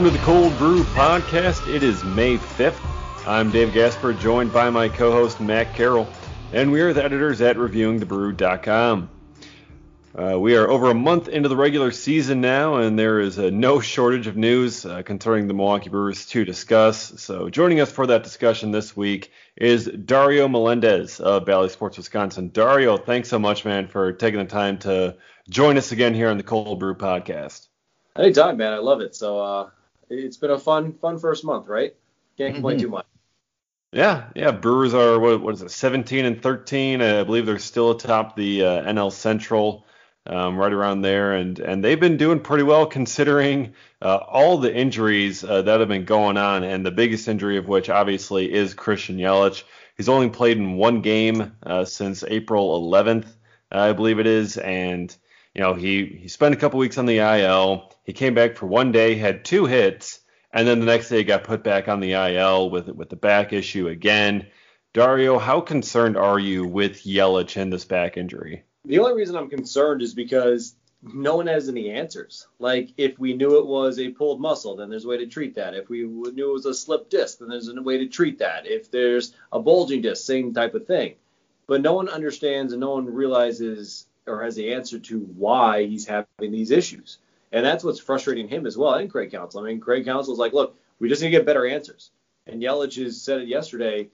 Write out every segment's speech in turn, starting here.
Welcome to the Cold Brew Podcast. It is May 5th. I'm Dave Gasper, joined by my co host Matt Carroll, and we are the editors at reviewingthebrew.com. Uh, we are over a month into the regular season now, and there is uh, no shortage of news uh, concerning the Milwaukee Brewers to discuss. So, joining us for that discussion this week is Dario Melendez of Bally Sports Wisconsin. Dario, thanks so much, man, for taking the time to join us again here on the Cold Brew Podcast. Anytime, man. I love it. So uh, it's been a fun, fun first month, right? Can't complain mm-hmm. too much. Yeah, yeah. Brewers are what, what is it, 17 and 13? I believe they're still atop the uh, NL Central, um, right around there, and and they've been doing pretty well considering uh, all the injuries uh, that have been going on, and the biggest injury of which obviously is Christian Yelich. He's only played in one game uh, since April 11th, I believe it is, and you know, he he spent a couple weeks on the IL. He came back for one day, had two hits, and then the next day he got put back on the IL with with the back issue again. Dario, how concerned are you with Yelich and this back injury? The only reason I'm concerned is because no one has any answers. Like if we knew it was a pulled muscle, then there's a way to treat that. If we knew it was a slipped disc, then there's a way to treat that. If there's a bulging disc, same type of thing. But no one understands and no one realizes or has the answer to why he's having these issues. And that's what's frustrating him as well, and Craig Counsell. I mean, Craig Counsell's like, look, we just need to get better answers. And Yelich has said it yesterday.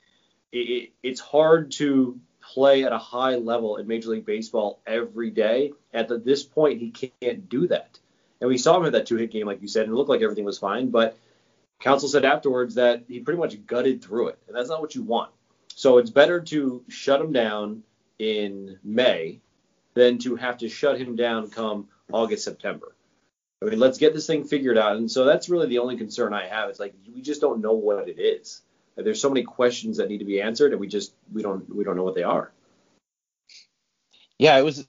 It, it, it's hard to play at a high level in Major League Baseball every day. At the, this point, he can't do that. And we saw him in that two-hit game, like you said, and it looked like everything was fine. But Counsell said afterwards that he pretty much gutted through it, and that's not what you want. So it's better to shut him down in May than to have to shut him down come August, September. I mean, let's get this thing figured out. And so that's really the only concern I have. It's like we just don't know what it is. There's so many questions that need to be answered, and we just we don't we don't know what they are. Yeah, it was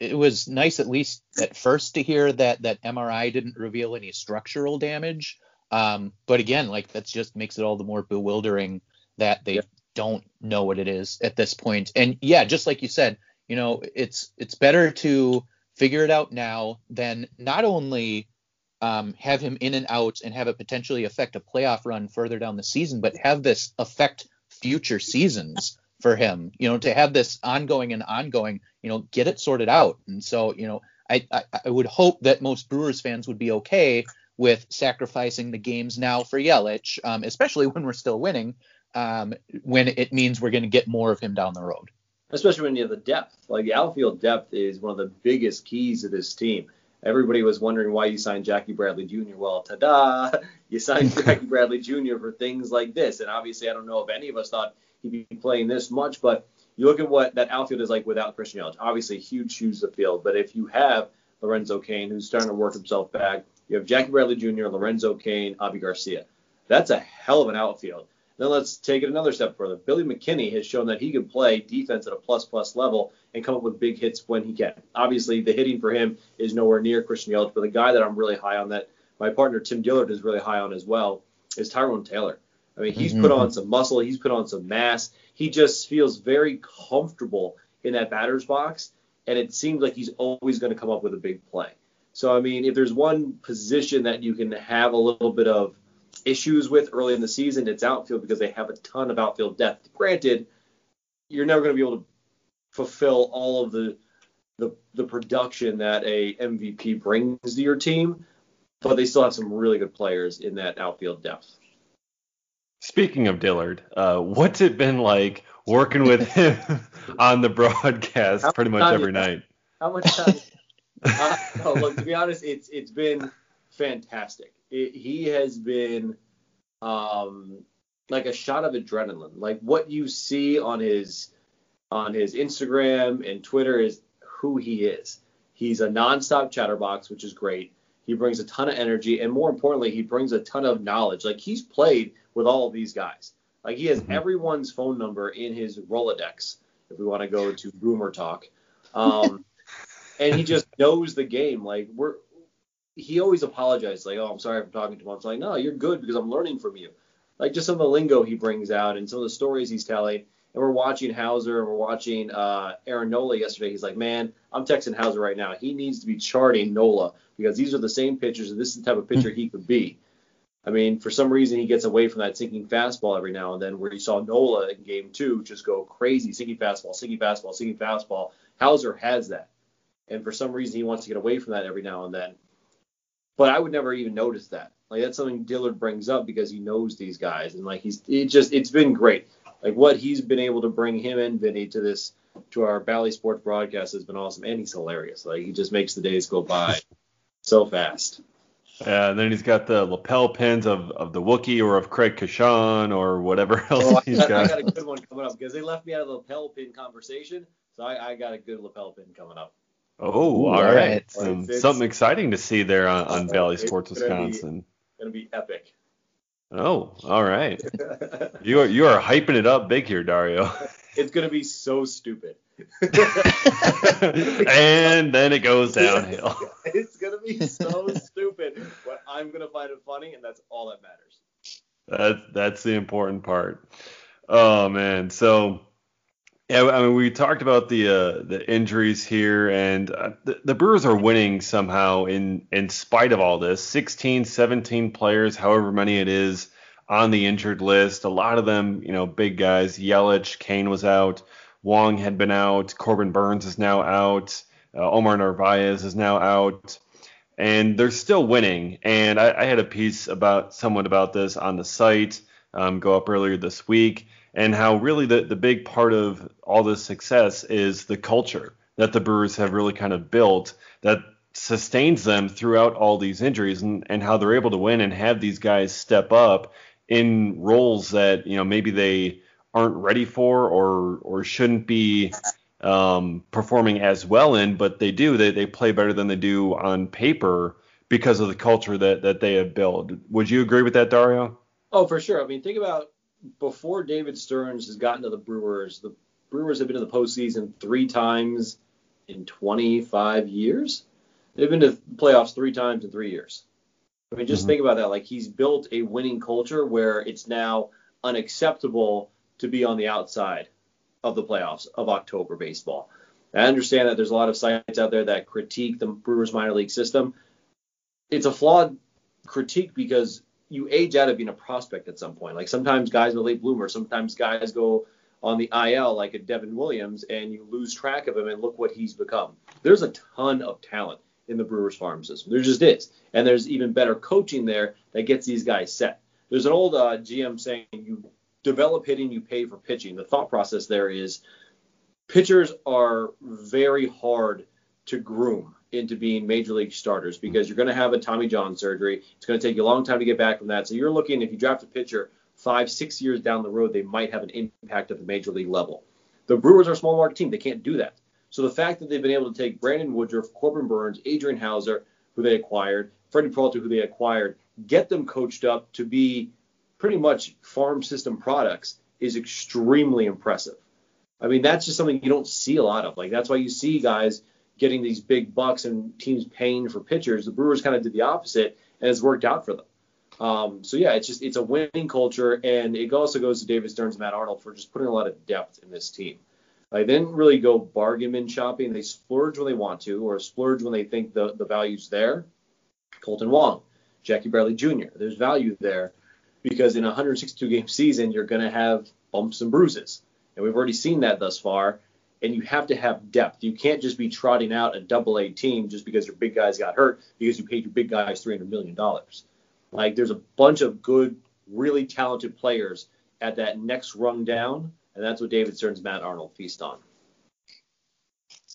it was nice at least at first to hear that that MRI didn't reveal any structural damage. Um, but again, like that just makes it all the more bewildering that they don't know what it is at this point. And yeah, just like you said, you know, it's it's better to figure it out now than not only um, have him in and out and have it potentially affect a playoff run further down the season, but have this affect future seasons for him. You know, to have this ongoing and ongoing. You know, get it sorted out. And so, you know, I I, I would hope that most Brewers fans would be okay with sacrificing the games now for Yelich, um, especially when we're still winning, um, when it means we're going to get more of him down the road especially when you have the depth. Like the outfield depth is one of the biggest keys of this team. Everybody was wondering why you signed Jackie Bradley Jr. Well, ta-da! You signed Jackie Bradley Jr. for things like this. And obviously, I don't know if any of us thought he'd be playing this much, but you look at what that outfield is like without Christian Yelich. Obviously, huge shoes to fill. But if you have Lorenzo Cain, who's starting to work himself back, you have Jackie Bradley Jr., Lorenzo Cain, Avi Garcia. That's a hell of an outfield. Then let's take it another step further. Billy McKinney has shown that he can play defense at a plus plus level and come up with big hits when he can. Obviously, the hitting for him is nowhere near Christian Yelich, but the guy that I'm really high on, that my partner Tim Dillard is really high on as well, is Tyrone Taylor. I mean, he's mm-hmm. put on some muscle, he's put on some mass. He just feels very comfortable in that batter's box, and it seems like he's always going to come up with a big play. So, I mean, if there's one position that you can have a little bit of issues with early in the season, it's outfield because they have a ton of outfield depth. Granted, you're never going to be able to fulfill all of the, the the production that a MVP brings to your team, but they still have some really good players in that outfield depth. Speaking of Dillard, uh, what's it been like working with him on the broadcast pretty much every night? How much time? uh, no, look, to be honest, it's it's been fantastic it, he has been um, like a shot of adrenaline. Like what you see on his on his Instagram and Twitter is who he is. He's a nonstop chatterbox, which is great. He brings a ton of energy, and more importantly, he brings a ton of knowledge. Like he's played with all of these guys. Like he has mm-hmm. everyone's phone number in his Rolodex. If we want to go to boomer talk, um, and he just knows the game. Like we're he always apologized, like, oh, I'm sorry for talking to him. I'm like, no, you're good because I'm learning from you. Like just some of the lingo he brings out and some of the stories he's telling. and we're watching Houser and we're watching uh, Aaron Nola yesterday. He's like, man, I'm texting Houser right now. He needs to be charting Nola because these are the same pitchers and this is the type of pitcher he could be. I mean, for some reason he gets away from that sinking fastball every now and then, where you saw Nola in game two just go crazy, sinking fastball, sinking fastball, sinking fastball. Houser has that, and for some reason he wants to get away from that every now and then. But I would never even notice that. Like that's something Dillard brings up because he knows these guys, and like he's it just it's been great. Like what he's been able to bring him and Vinny to this to our Bally Sports broadcast has been awesome, and he's hilarious. Like he just makes the days go by so fast. Yeah, and then he's got the lapel pins of, of the Wookiee or of Craig Kashan or whatever else Oh, I he's got, got. I got a good one coming up because they left me out of the lapel pin conversation, so I, I got a good lapel pin coming up. Oh, Ooh, all all right. right. Um, Some- something exciting to see there on, on Bally it's Sports gonna be- Wisconsin. Gonna be epic. Oh, all right. You are you are hyping it up big here, Dario. it's gonna be so stupid. and then it goes downhill. it's gonna be so stupid, but I'm gonna find it funny, and that's all that matters. That that's the important part. Oh man, so yeah, I mean we talked about the uh, the injuries here, and uh, the, the Brewers are winning somehow in in spite of all this. 16, 17 players, however many it is, on the injured list. A lot of them, you know, big guys. Yelich, Cain was out. Wong had been out. Corbin Burnes is now out. Uh, Omar Narvaez is now out and they're still winning. And I, I had a piece about somewhat about this on the site um, go up earlier this week, and how really the, the big part of all this success is the culture that the Brewers have really kind of built that sustains them throughout all these injuries, and, and how they're able to win and have these guys step up in roles that you know maybe they aren't ready for or or shouldn't be um, performing as well in, but they do. They, they play better than they do on paper because of the culture that, that they have built. Would you agree with that, Dario? Oh, for sure. I mean, think about before David Stearns has gotten to the Brewers. The Brewers have been to the postseason three times in 25 years. They've been to playoffs three times in three years. I mean, just Mhm. think about that. Like he's built a winning culture where it's now unacceptable to be on the outside of the playoffs of October baseball. I understand that there's a lot of sites out there that critique the Brewers minor league system. It's a flawed critique because you age out of being a prospect at some point. Like sometimes guys are late bloomers, sometimes guys go on the IL like a Devin Williams and you lose track of him and look what he's become. There's a ton of talent in the Brewers farm system. There just is. And there's even better coaching there that gets these guys set. There's an old uh, GM saying you develop hitting, you pay for pitching. The thought process there is pitchers are very hard to groom into being major league starters because you're going to have a Tommy John surgery. It's going to take you a long time to get back from that. So you're looking, if you draft a pitcher five, six years down the road, they might have an impact at the major league level. The Brewers are a small market team. They can't do that. So the fact that they've been able to take Brandon Woodruff, Corbin Burnes, Adrian Houser, who they acquired, Freddie Peralta, who they acquired, get them coached up to be pretty much farm system products is extremely impressive. I mean, that's just something you don't see a lot of. Like that's why you see guys getting these big bucks and teams paying for pitchers. The Brewers kind of did the opposite, and it's worked out for them. Um, so yeah, it's just it's a winning culture, and it also goes to David Stearns and Matt Arnold for just putting a lot of depth in this team. Like they didn't really go bargain bin shopping. They splurge when they want to, or splurge when they think the the value's there. Kolten Wong, Jackie Bradley Jr. There's value there because in a 162 game season, you're going to have bumps and bruises. And we've already seen that thus far. And you have to have depth. You can't just be trotting out a double A team just because your big guys got hurt because you paid your big guys $300 million. Like there's a bunch of good, really talented players at that next rung down. And that's what David Stearns Matt Arnold feast on.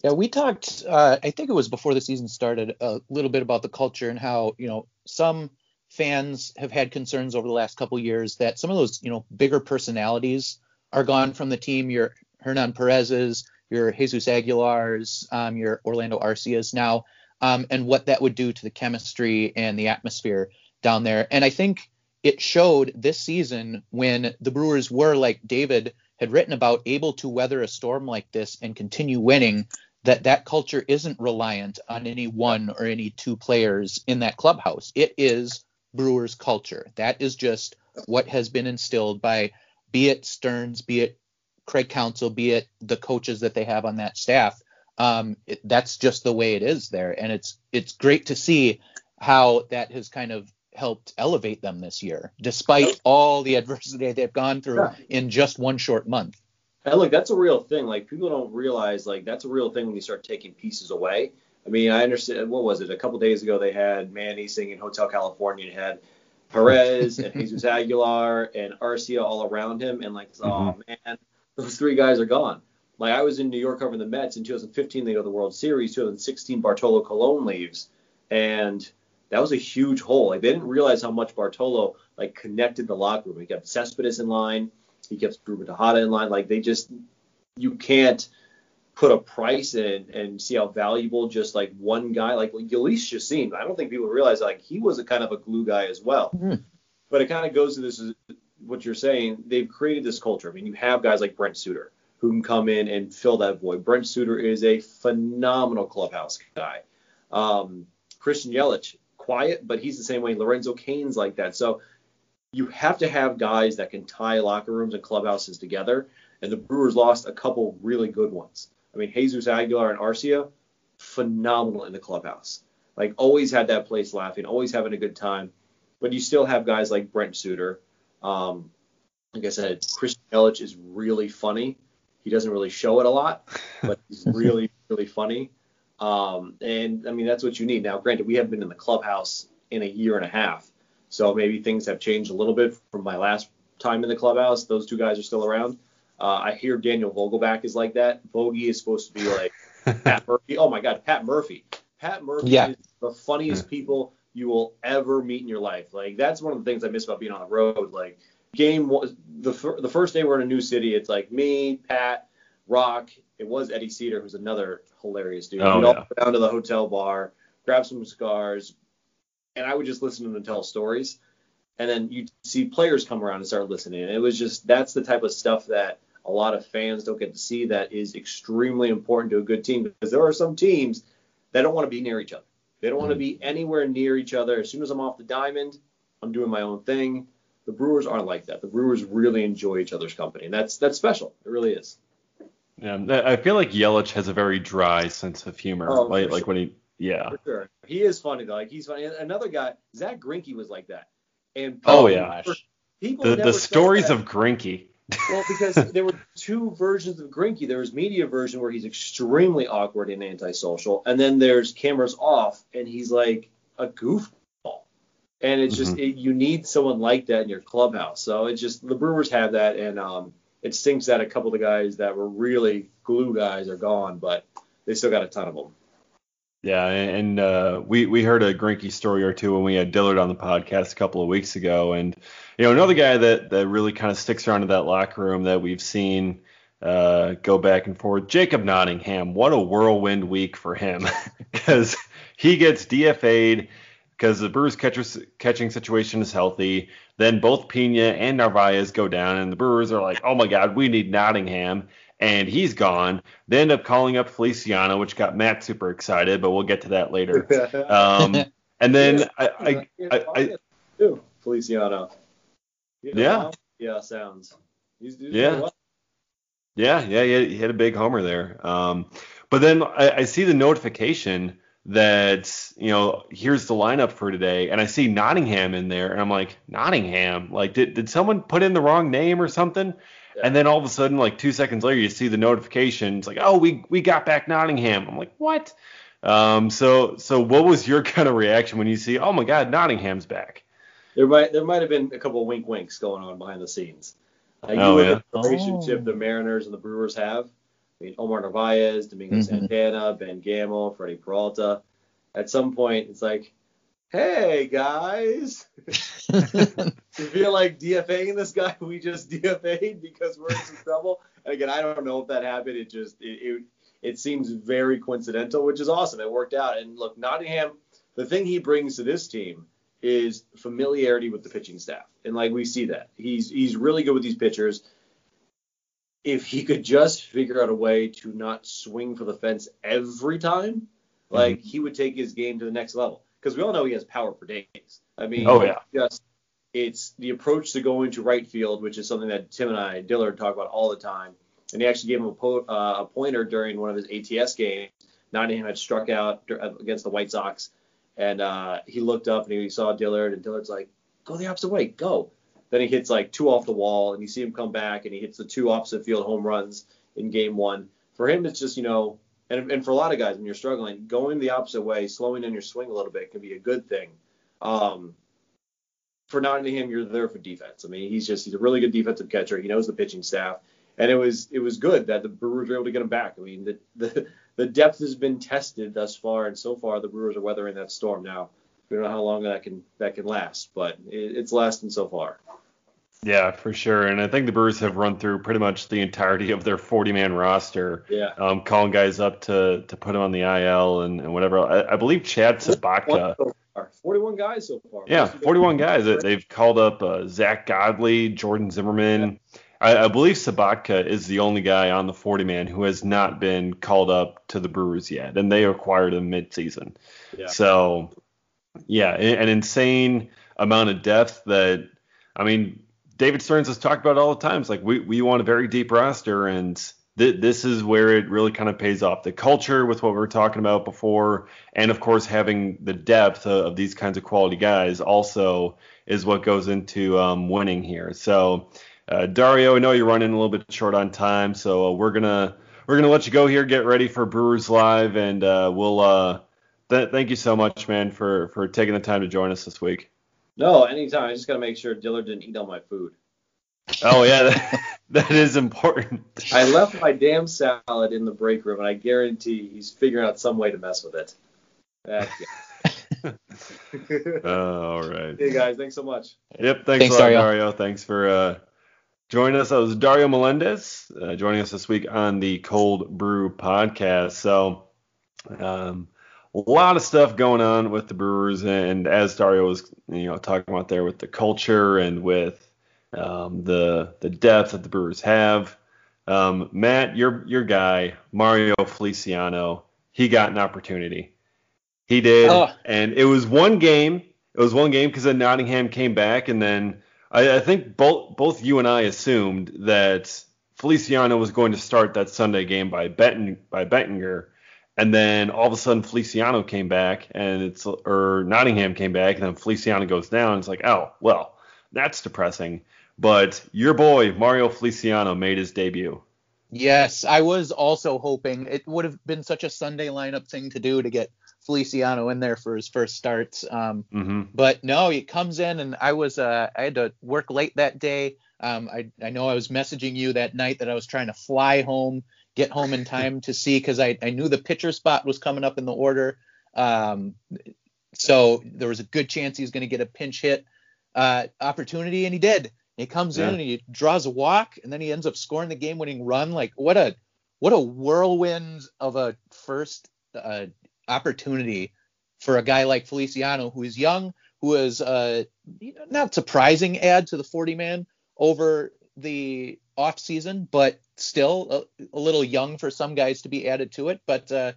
Yeah, we talked. Uh, I think it was before the season started a little bit about the culture and how you know some fans have had concerns over the last couple years that some of those you know bigger personalities are gone from the team. Your Hernan Perez's, your Jesus Aguilar's, um, your Orlando Arcias now, um, and what that would do to the chemistry and the atmosphere down there. And I think it showed this season when the Brewers were like David had written about able to weather a storm like this and continue winning that that culture isn't reliant on any one or any two players in that clubhouse. It is Brewers culture. That is just what has been instilled by be it Stearns, be it Craig Counsell, be it the coaches that they have on that staff. Um, it, that's just the way it is there, and it's it's great to see how that has kind of helped elevate them this year, despite all the adversity they've gone through yeah. in just one short month. And look, that's a real thing. Like people don't realize, like that's a real thing when you start taking pieces away. I mean, I understand. What was it? A couple days ago, they had Manny singing Hotel California and had Perez and Jesus Aguilar and Arcia all around him, and like, oh, mm-hmm. oh man, those three guys are gone. Like I was in New York covering the Mets in 2015. They go to the World Series. 2016, Bartolo Colon leaves, and that was a huge hole. Like they didn't realize how much Bartolo like connected the locker room. He kept Cespedes in line. He kept Ruben Tejada in line. Like they just, you can't put a price in and see how valuable just like one guy like Jhoulys Chacin. I don't think people realize like he was a kind of a glue guy as well. Mm-hmm. But it kind of goes to this what you're saying. They've created this culture. I mean, you have guys like Brent Suter who can come in and fill that void. Brent Suter is a phenomenal clubhouse guy. Um, Christian Yelich, quiet, but he's the same way. Lorenzo Cain's like that. So you have to have guys that can tie locker rooms and clubhouses together. And the Brewers lost a couple really good ones. I mean, Jesus Aguilar and Arcia, phenomenal in the clubhouse. Like always had that place laughing, always having a good time. But you still have guys like Brent Suter. Um, like I said, Christian Yelich is really funny. He doesn't really show it a lot, but he's really, really funny. Um, and I mean, that's what you need. Now, granted, we haven't been in the clubhouse in a year and a half, so maybe things have changed a little bit from my last time in the clubhouse. Those two guys are still around. Uh, I hear Daniel Vogelbach is like that. Bogey is supposed to be like Pat Murphy. Oh my God, Pat Murphy. Pat Murphy yeah. is the funniest people you will ever meet in your life. Like that's one of the things I miss about being on the road. Like game was the the first day we're in a new city. It's like me, Pat, Rock. It was Eddie Sedar, who's another hilarious dude. Oh, We'd yeah. all go down to the hotel bar, grab some cigars, and I would just listen to them tell stories. And then you see players come around and start listening. And it was just that's the type of stuff that a lot of fans don't get to see that is extremely important to a good team because there are some teams that don't want to be near each other. They don't want to mm-hmm. be anywhere near each other. As soon as I'm off the diamond, I'm doing my own thing. The Brewers aren't like that. The Brewers really enjoy each other's company, and that's that's special. It really is. Yeah, I feel like Yelich has a very dry sense of humor. Oh, like, like when he, yeah. For sure. He is funny though. Like he's funny. Another guy, Zack Greinke was like that. And oh yeah. People the the stories of Greinke. Well, because there were two versions of Greinke. There was media version where he's extremely awkward and antisocial, and then there's cameras off and he's like a goofball. And it's just mm-hmm. it, you need someone like that in your clubhouse. So it's just the Brewers have that, and um, it stinks that a couple of the guys that were really glue guys are gone, but they still got a ton of them. Yeah, and uh, we we heard a Greinke story or two when we had Dillard on the podcast a couple of weeks ago, and you know another guy that that really kind of sticks around in that locker room that we've seen uh, go back and forth, Jacob Nottingham. What a whirlwind week for him because he gets DFA'd because the Brewers catchers, catching situation is healthy. Then both Pena and Narvaez go down, and the Brewers are like, oh my God, we need Nottingham and he's gone. They end up calling up Feliciano, which got Matt super excited, but we'll get to that later. Um, and then yeah, I, I, I, I, I Feliciano. yeah. Yeah, sounds. He's, he's yeah. Well. Yeah, yeah, he had a big homer there. Um, but then I, I see the notification that you know here's the lineup for today and i see nottingham in there and i'm like nottingham like did, did someone put in the wrong name or something and then all of a sudden, like two seconds later, you see the notification. It's like, oh, we we got back Nottingham. I'm like, what? Um, so so what was your kind of reaction when you see, oh my God, Nottingham's back? There might there might have been a couple of wink winks going on behind the scenes. Uh, you oh, yeah. the relationship oh. the Mariners and the Brewers have. I mean, Omar Narvaez, Domingo mm-hmm. Santana, Ben Gamel, Freddie Peralta. At some point, it's like, hey guys, you feel like DFAing this guy we just DFA'd because we're in some trouble? And again, I don't know if that happened. It just it, it it seems very coincidental, which is awesome. It worked out. And look, Nottingham, the thing he brings to this team is familiarity with the pitching staff, and like we see that he's he's really good with these pitchers. If he could just figure out a way to not swing for the fence every time, like mm-hmm. he would take his game to the next level because we all know he has power for days. I mean, oh yeah, just it's the approach to going to right field, which is something that Tim and I, Dillard, talk about all the time. and he actually gave him a, po- uh, a pointer during one of his ATS games. Nottingham had struck out against the White Sox, and uh, he looked up and he saw Dillard, and Dillard's like, "Go the opposite way, go." Then he hits like two off the wall, and you see him come back, and he hits the two opposite field home runs in game one. For him, it's just you know, and, and for a lot of guys, when you're struggling, going the opposite way, slowing in your swing a little bit can be a good thing. Um, for Nottingham, you're there for defense. I mean, he's just he's a really good defensive catcher. He knows the pitching staff and it was it was good that the Brewers were able to get him back. I mean, the the, the depth has been tested thus far, and so far the Brewers are weathering that storm. Now we don't know how long that can that can last, but it, it's lasting so far. Yeah, for sure. And I think the Brewers have run through pretty much the entirety of their 40-man roster. Yeah. Um, calling guys up to to put them on the IL and, and whatever. I, I believe Chad Sobotka. 41 guys so far. Yeah, 41 guys. They've called up uh, Zack Godley, Jordan Zimmermann. Yeah. I, I, believe Sobotka is the only guy on the 40 man who has not been called up to the Brewers yet, and they acquired him midseason. Yeah. So, yeah, an insane amount of depth that, I mean, David Stearns has talked about all the times. Like, we, we want a very deep roster, and th- this is where it really kind of pays off. The culture with what we were talking about before, and of course, having the depth of, of these kinds of quality guys also is what goes into um, winning here. So, uh, Dario, I know you're running a little bit short on time, so uh, we're gonna we're gonna let you go here. Get ready for Brewers Live, and uh, we'll uh, th- thank you so much, man, for for taking the time to join us this week. No, anytime. I just gotta make sure Dillard didn't eat all my food. Oh yeah, that, that is important. I left my damn salad in the break room, and I guarantee he's figuring out some way to mess with it. all right. Hey guys, thanks so much. Yep, thanks, thanks a lot, Dario. Dario. Thanks for uh, Joining us, that was Dario Melendez, uh, joining us this week on the Cold Brew podcast. So, um, a lot of stuff going on with the Brewers, and as Dario was, you know, talking about there with the culture and with um, the the depth that the Brewers have. Um, Matt, your your guy Mario Feliciano, he got an opportunity. He did, oh. and it was one game. It was one game because then Nottingham came back, and then I, I think both both you and I assumed that Feliciano was going to start that Sunday game by Betten, by Bettinger, and then all of a sudden Feliciano came back and it's or Nottingham came back and then Feliciano goes down. It's like oh well that's depressing. But your boy Mario Feliciano made his debut. Yes, I was also hoping it would have been such a Sunday lineup thing to do to get Feliciano in there for his first starts. Um, mm-hmm. But no, he comes in, and I was uh, I had to work late that day. Um, I I know I was messaging you that night that I was trying to fly home, get home in time to see because I I knew the pitcher spot was coming up in the order. Um, so there was a good chance he was going to get a pinch hit uh, opportunity, and he did. He comes yeah. in and he draws a walk, and then he ends up scoring the game-winning run. Like what a what a whirlwind of a first uh, opportunity for a guy like Feliciano, who is young, who is uh, not surprising add to the 40 man over the off season, but still a, a, little young for some guys to be added to it. But uh,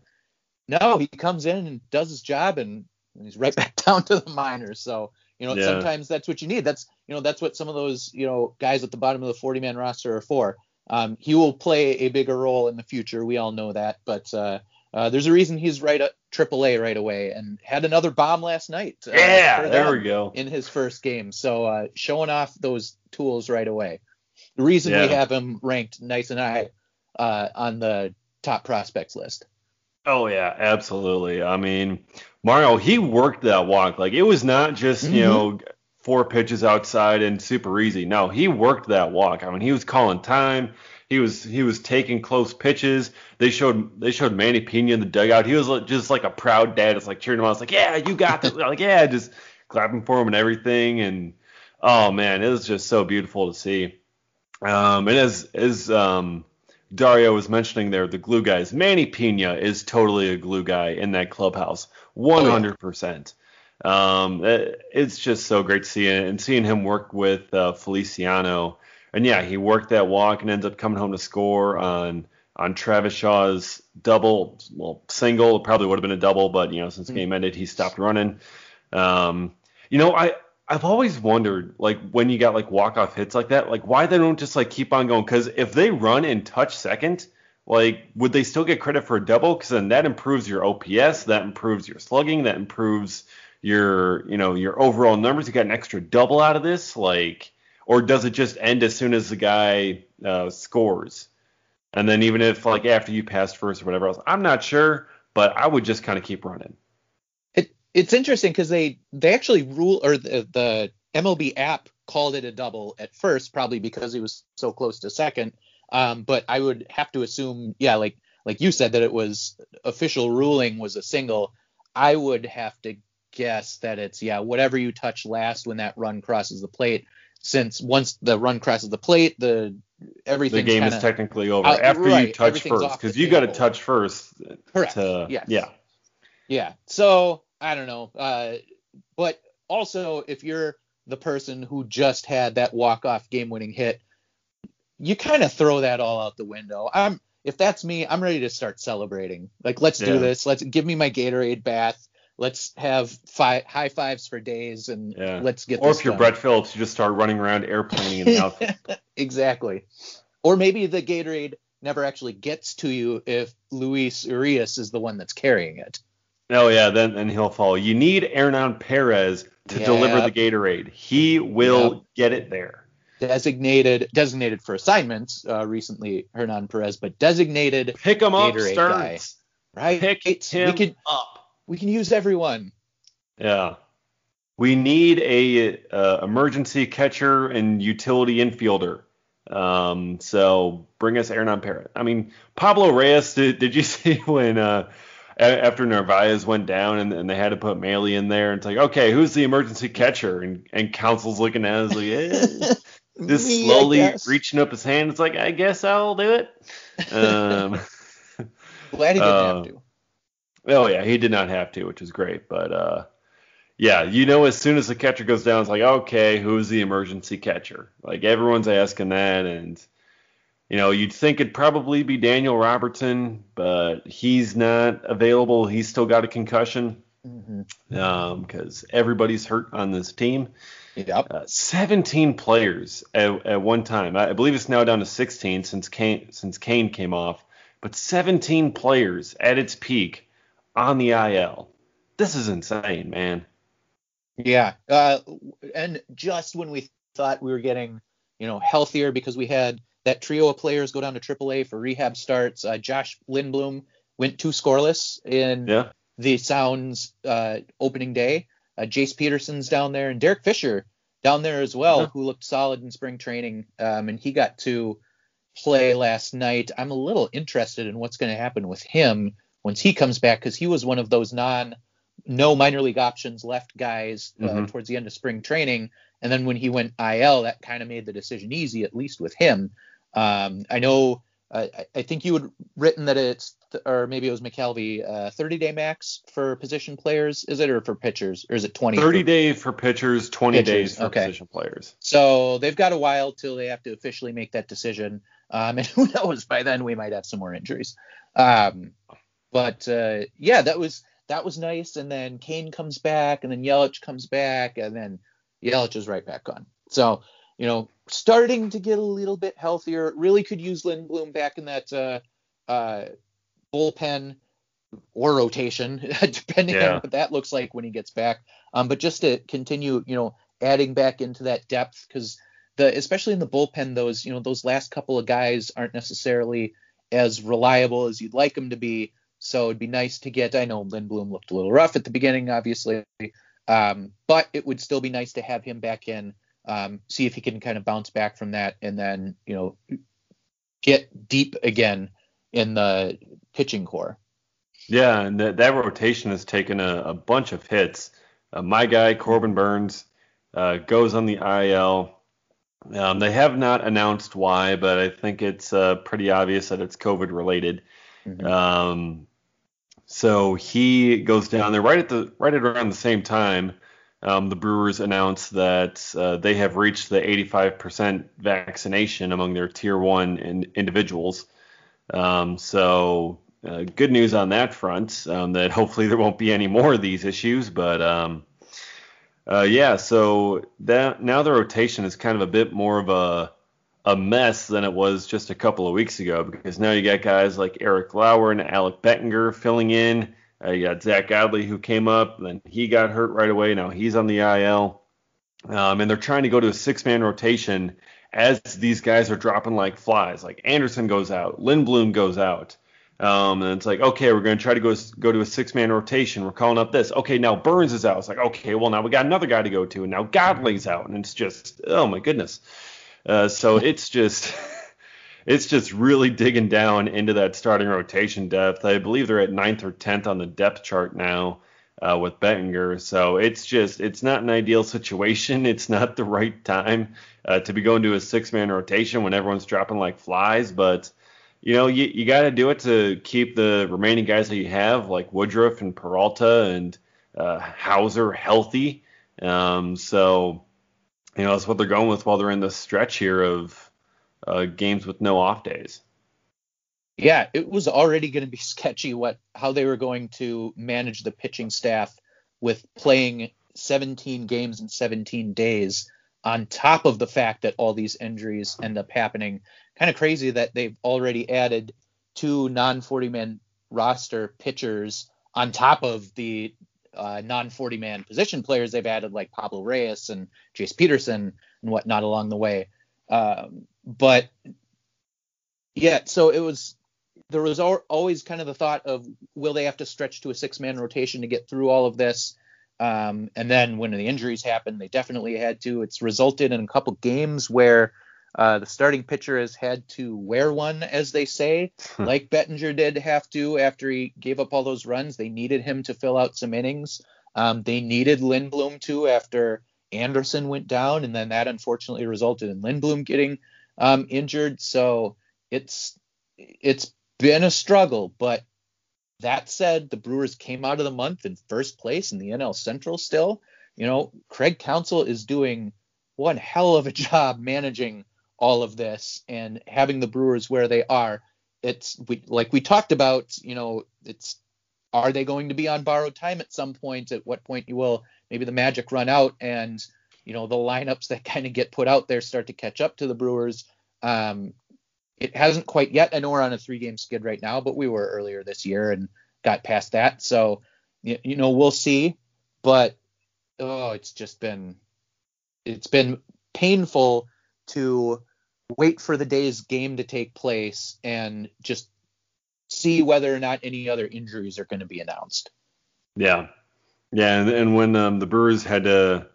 no, he comes in and does his job, and, and he's right back down to the minors. So you know, yeah. sometimes that's what you need. That's you know, that's what some of those you know guys at the bottom of the 40 man roster are for. Um, he will play a bigger role in the future. We all know that, but uh, uh, there's a reason he's right at AAA right away and had another bomb last night. Uh, yeah, there we go. In his first game, so uh, showing off those tools right away. The reason yeah. we have him ranked nice and high uh, on the top prospects list. Oh yeah, absolutely. I mean, Mario, he worked that walk. Like it was not just mm-hmm. you know four pitches outside and super easy. No, he worked that walk. I mean, he was calling time. He was he was taking close pitches. They showed they showed Manny Pena in the dugout. He was just like a proud dad. It's like cheering him on. It's like, yeah, you got this. like, yeah, just clapping for him and everything. And oh man, it was just so beautiful to see. Um, and as as um, Dario was mentioning there, the glue guys, Manny Pena is totally a glue guy in that clubhouse, 100%. Um, it's just so great to see it and seeing him work with uh, Feliciano and yeah, he worked that walk and ends up coming home to score on on Travis Shaw's double, well, single. Probably would have been a double, but you know, since mm-hmm. game ended, he stopped running. Um, you know, I I've always wondered, like when you got like walk off hits like that, like why they don't just like keep on going? Because if they run and touch second, like would they still get credit for a double? Because then that improves your OPS, that improves your slugging, that improves your you know your overall numbers. You got an extra double out of this, like, or does it just end as soon as the guy uh, scores? And then even if like after you passed first or whatever else, I'm not sure, but I would just kind of keep running. It it's interesting because they they actually rule or the, the MLB app called it a double at first, probably because he was so close to second. Um, but I would have to assume, yeah, like like you said that it was official ruling was a single. I would have to guess that it's yeah, whatever you touch last when that run crosses the plate. Since once the run crosses the plate, the everything the game kinda, is technically over uh, after right, you touch first because you got to touch first. Correct. To, Yes. Yeah. Yeah. So I don't know. Uh, but also, if you're the person who just had that walk-off game-winning hit, you kind of throw that all out the window. I'm if that's me, I'm ready to start celebrating. Like, let's do this. Let's give me my Gatorade bath. Let's have fi- high fives for days and Yeah. let's get Or if you're done. Brett Phillips, you just start running around airplaning in the outfield. exactly. Or maybe the Gatorade never actually gets to you if Luis Urias is the one that's carrying it. Oh yeah, then then he'll fall. You need Hernan Perez to deliver the Gatorade. He will get it there. designated designated for assignments uh, recently Hernan Perez, but designated Pick him up, Gatorade Stearns. right. Pick It's- him we could up. we can use everyone. Yeah. We need a uh, emergency catcher and utility infielder. Um, so bring us Hernan Perez. I mean, Pablo Reyes. Did, did you see when uh, after Narvaez went down and, and they had to put Maile in there? And it's like, okay, who's the emergency catcher? And and Counsell's looking at us like, eh. just slowly reaching up his hand. It's like, I guess I'll do it. Um, Glad he didn't uh, have to. Oh yeah, he did not have to, which is great. But uh, yeah, you know, as soon as the catcher goes down, it's like, okay, who's the emergency catcher? Like everyone's asking that, and you know, you'd think it'd probably be Daniel Robertson, but he's not available. He's still got a concussion because everybody's hurt on this team. Yep. Uh, 17 players at, at one time. I I believe it's now down to 16 since Cain since Cain came off. But 17 players at its peak on the IL. This is insane, man. Yeah. Uh, and just when we thought we were getting, you know, healthier because we had that trio of players go down to AAA for rehab starts, uh, Josh Lindblom went two scoreless in Yeah. the Sounds uh, opening day. Uh, Jace Peterson's down there and Derek Fisher down there as well, Yeah. who looked solid in spring training. Um, and he got to play last night. I'm a little interested in what's going to happen with him once he comes back because he was one of those non no minor league options left guys uh, Mhm. towards the end of spring training. And then when he went IL, that kind of made the decision easy, at least with him. Um, I know, uh, I- think you had written that it's, or maybe it was McKelvey, uh, 30 day max for position players, is it, or for pitchers, or is it 20? 30 for- day for pitchers, 20 Pitchers, days for okay. position players. So they've got a while till they have to officially make that decision. Um, and who knows, by then we might have some more injuries. Um, but uh, yeah, that was that was nice. And then Cain comes back, and then Yelich comes back, and then Yelich is right back on. So you know, starting to get a little bit healthier. Really could use Lindblom back in that uh, uh, bullpen or rotation, depending Yeah. on what that looks like when he gets back. Um, but just to continue, you know, adding back into that depth because the especially in the bullpen, those you know those last couple of guys aren't necessarily as reliable as you'd like them to be. So it'd be nice to get. I know Lindblom looked a little rough at the beginning, obviously, um, but it would still be nice to have him back in, um, see if he can kind of bounce back from that, and then you know get deep again in the pitching core. Yeah, and that, that rotation has taken a, a bunch of hits. Uh, my guy, Corbin Burnes, uh, goes on the IL. Um, they have not announced why, but I think it's uh, pretty obvious that it's COVID related. Mhm. Um, so he goes down there right at the right at around the same time. Um, the Brewers announced that uh, they have reached the 85% vaccination among their tier one in, individuals. Um, so uh, good news on that front. Um, that hopefully there won't be any more of these issues. But um, Uh, yeah, so that now the rotation is kind of a bit more of a a mess than it was just a couple of weeks ago because now you got guys like Eric Lauer and Alec Bettinger filling in. Uh, you got Zach Godley who came up, then he got hurt right away. Now he's on the IL, um, and they're trying to go to a six-man rotation as these guys are dropping like flies. Like Anderson goes out, Lindblom goes out. Um, and it's like, okay, we're going to try to go go to a six man rotation. We're calling up this. Okay, now Burnes is out. It's like, okay, well now we got another guy to go to, and now Godley's out, and it's just, oh my goodness. Uh, so it's just, it's just really digging down into that starting rotation depth. I believe they're at ninth or tenth on the depth chart now uh, with Bettinger. So it's just, it's not an ideal situation. It's not the right time uh, to be going to a six man rotation when everyone's dropping like flies, but you know, you, you got to do it to keep the remaining guys that you have, like Woodruff and Peralta and uh, Houser, healthy. Um, so, you know, that's what they're going with while they're in the stretch here of uh, games with no off days. Yeah, it was already going to be sketchy what how they were going to manage the pitching staff with playing 17 games in 17 days on top of the fact that all these injuries end up happening kind of crazy that they've already added two non 40 man roster pitchers on top of the uh, non 40 man position players they've added like Pablo Reyes and Jace Peterson and whatnot along the way. Um, but yeah, so it was there was always kind of the thought of will they have to stretch to a six man rotation to get through all of this? Um, and then when the injuries happened, they definitely had to. It's resulted in a couple games where uh, the starting pitcher has had to wear one, as they say, hmm. like Bettinger did have to after he gave up all those runs. They needed him to fill out some innings. Um, they needed Lindblom too after Anderson went down, and then that unfortunately resulted in Lindblom getting um, injured. So it's it's been a struggle, but that said, the Brewers came out of the month in first place in the NL Central still. You know, Craig Counsell is doing one hell of a job managing all of this and having the Brewers where they are. It's we, like we talked about, you know, it's are they going to be on borrowed time at some point? At what point you will maybe the magic run out and you know the lineups that kind of get put out there start to catch up to the Brewers. Um, it hasn't quite yet. I know we're on a three-game skid right now, but we were earlier this year and got past that. So you, you know we'll see. But oh, it's just been it's been painful to wait for the day's game to take place and just see whether or not any other injuries are going to be announced. Yeah, yeah, and, and when um, the Brewers had to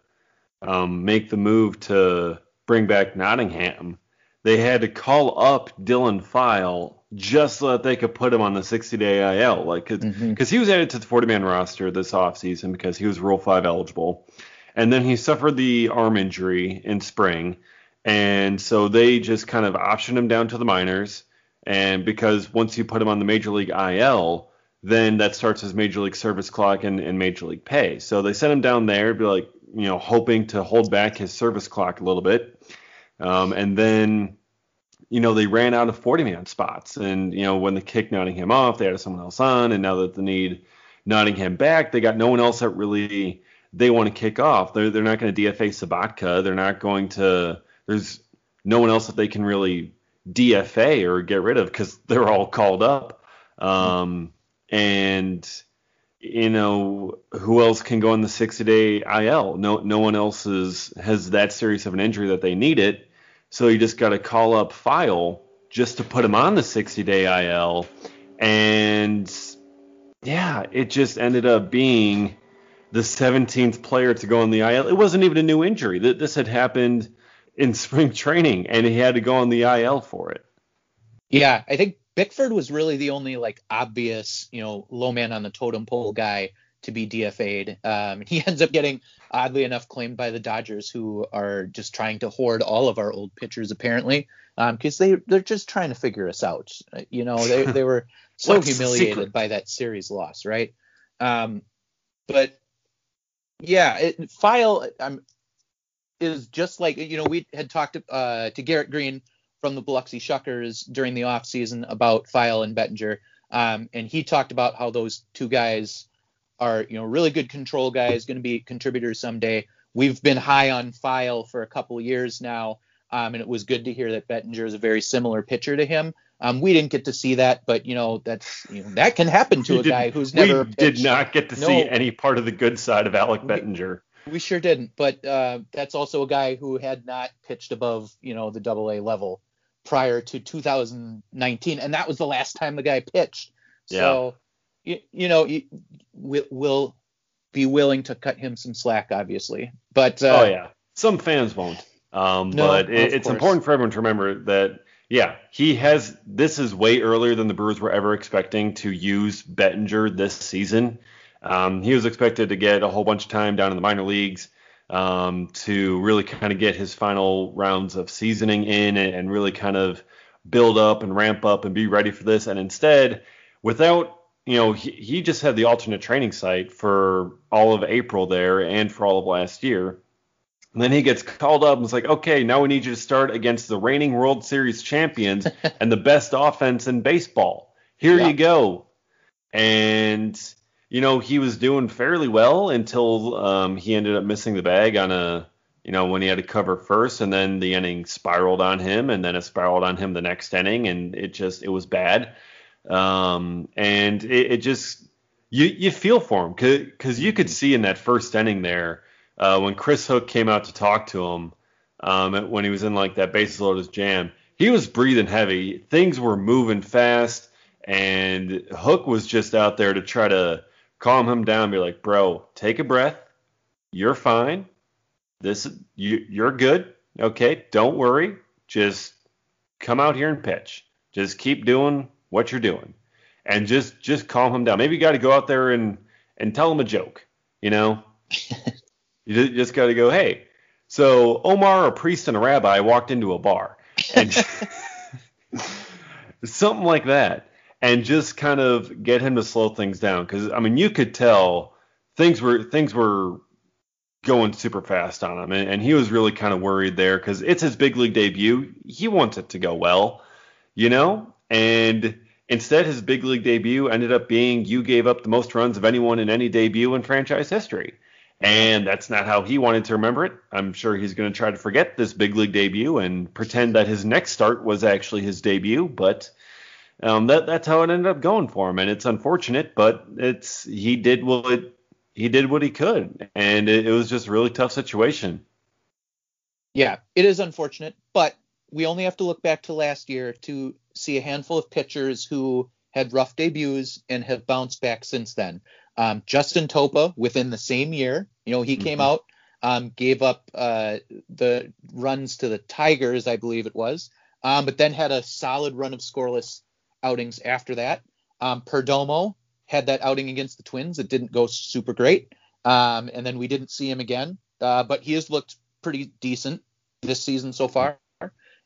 um, make the move to bring back Nottingham, they had to call up Dylan File just so that they could put him on the 60-day IL, like because mm-hmm. he was added to the 40-man roster this offseason because he was Rule 5 eligible, and then he suffered the arm injury in spring and so they just kind of optioned him down to the minors. And because once you put him on the major league IL, then that starts his major league service clock and, and major league pay. So they sent him down there, be like, you know, hoping to hold back his service clock a little bit. Um, and then, you know, they ran out of 40 man spots. And, you know, when they kicked Nottingham off, they had someone else on. And now that they need Nottingham back, they got no one else that really they want to kick off. They're, they're not going to DFA Sobotka. They're not going to there's no one else that they can really DFA or get rid of because they're all called up. Um, and you know who else can go on the 60 day IL? No, no one else is, has that serious of an injury that they need it. So you just got to call up File just to put him on the 60 day IL. And yeah, it just ended up being the 17th player to go on the IL. It wasn't even a new injury. This had happened in spring training, and he had to go on the IL for it. Yeah, I think Bickford was really the only like obvious, you know, low man on the totem pole guy to be DFA'd. Um, he ends up getting, oddly enough, claimed by the Dodgers, who are just trying to hoard all of our old pitchers apparently, because um, they they're just trying to figure us out. You know, they they were so humiliated by that series loss, right? Um, but yeah, it, file. I'm is just like you know we had talked uh, to Garrett Green from the Biloxi Shuckers during the offseason about File and Bettinger, um, and he talked about how those two guys are you know really good control guys, going to be contributors someday, we've been high on File for a couple years now, um, and it was good to hear that Bettinger is a very similar pitcher to him. Um, we didn't get to see that, but you know that's you know that can happen to We a guy who's never. we pitched. did not get to No. see any part of the good side of Alec We- Bettinger. We sure didn't, but uh, that's also a guy who had not pitched above, you know, the Double A level prior to 2019, and that was the last time the guy pitched. Yeah. So, you, you know, you, we, we'll be willing to cut him some slack, obviously. But uh, oh yeah, some fans won't. Um, No, but it, it's course. important for everyone to remember that yeah, he has. This is way earlier than the Brewers were ever expecting to use Bettinger this season. Um, he was expected to get a whole bunch of time down in the minor leagues um, to really kind of get his final rounds of seasoning in and, and really kind of build up and ramp up and be ready for this. And instead, without you know, he, he just had the alternate training site for all of April there and for all of last year. And then he gets called up and it's like, okay, now we need you to start against the reigning World Series champions and the best offense in baseball. Here Yeah. you go. And you know, he was doing fairly well until um, he ended up missing the bag on a, you know, when he had to cover first, and then the inning spiraled on him, and then it spiraled on him the next inning, and it just it was bad. Um, and it, it just you you feel for him because you could see in that first inning there uh, when Chris Hook came out to talk to him um, when he was in like that bases loaded jam, he was breathing heavy. Things were moving fast, and Hook was just out there to try to calm him down, be like, "Bro, take a breath. You're fine. This you you're good. Okay, don't worry. Just come out here and pitch. Just keep doing what you're doing, and just just calm him down. Maybe you got to go out there and and tell him a joke. You know, you just got to go, hey. So Omar, a priest, and a rabbi walked into a bar, and something like that, and just kind of get him to slow things down. Because I mean, you could tell things were things were going super fast on him, and, and he was really kind of worried there because it's his big league debut. He wants it to go well, you know, and instead his big league debut ended up being you gave up the most runs of anyone in any debut in franchise history. And that's not how he wanted to remember it. I'm sure he's going to try to forget this big league debut and pretend that his next start was actually his debut. But um, that that's how it ended up going for him, and it's unfortunate, but it's he did what he did what he could, and it, it was just a really tough situation. Yeah, it is unfortunate, but we only have to look back to last year to see a handful of pitchers who had rough debuts and have bounced back since then. Um, Justin Topa, within the same year, you know, he came Mhm. out, um, gave up uh, the runs to the Tigers, I believe it was, um, but then had a solid run of scoreless outings after that. Um, Perdomo had that outing against the Twins. It didn't go super great, um, and then we didn't see him again. Uh, but he has looked pretty decent this season so far.